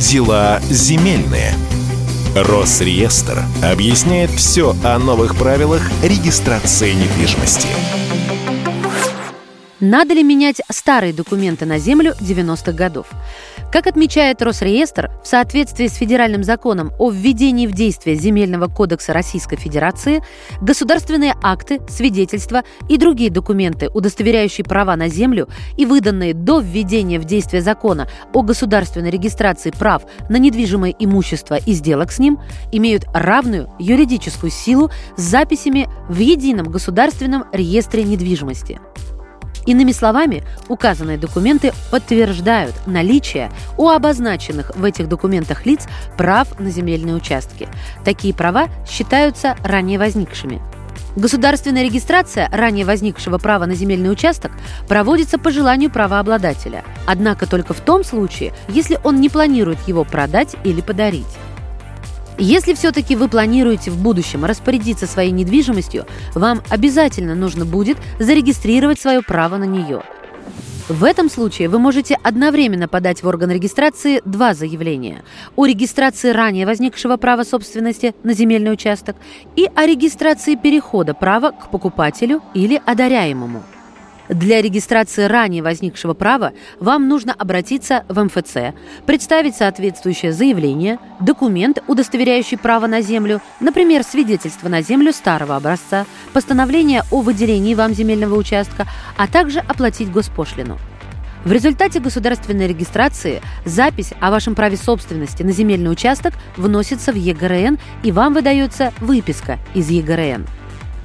Дела земельные. Росреестр объясняет все о новых правилах регистрации недвижимости. Надо ли менять старые документы на землю 90-х годов? Как отмечает Росреестр, в соответствии с федеральным законом о введении в действие Земельного кодекса Российской Федерации, государственные акты, свидетельства и другие документы, удостоверяющие права на землю и выданные до введения в действие закона о государственной регистрации прав на недвижимое имущество и сделок с ним, имеют равную юридическую силу с записями в Едином государственном реестре недвижимости. Иными словами, указанные документы подтверждают наличие у обозначенных в этих документах лиц прав на земельные участки. Такие права считаются ранее возникшими. Государственная регистрация ранее возникшего права на земельный участок проводится по желанию правообладателя, однако только в том случае, если он не планирует его продать или подарить. Если все-таки вы планируете в будущем распорядиться своей недвижимостью, вам обязательно нужно будет зарегистрировать свое право на нее. В этом случае вы можете одновременно подать в орган регистрации два заявления о регистрации ранее возникшего права собственности на земельный участок и о регистрации перехода права к покупателю или одаряемому – для регистрации ранее возникшего права вам нужно обратиться в МФЦ, представить соответствующее заявление, документ, удостоверяющий право на землю, например, свидетельство на землю старого образца, постановление о выделении вам земельного участка, а также оплатить госпошлину. В результате государственной регистрации запись о вашем праве собственности на земельный участок вносится в ЕГРН и вам выдается выписка из ЕГРН.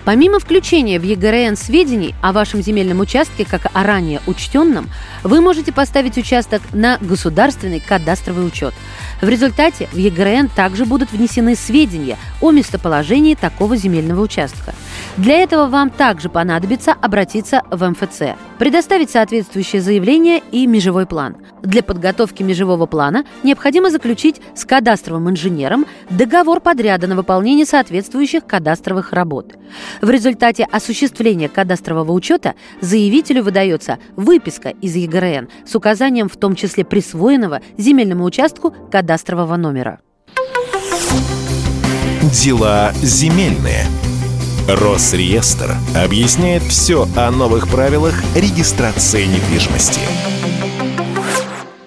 Помимо включения в ЕГРН сведений о вашем земельном участке, как о ранее учтенном, вы можете поставить участок на государственный кадастровый учет. В результате в ЕГРН также будут внесены сведения о местоположении такого земельного участка. Для этого вам также понадобится обратиться в МФЦ, предоставить соответствующее заявление и межевой план. Для подготовки межевого плана необходимо заключить с кадастровым инженером договор подряда на выполнение соответствующих кадастровых работ. В результате осуществления кадастрового учета заявителю выдается выписка из ЕГРН с указанием в том числе присвоенного земельному участку кадастрового номера. Дела земельные. Росреестр объясняет все о новых правилах регистрации недвижимости.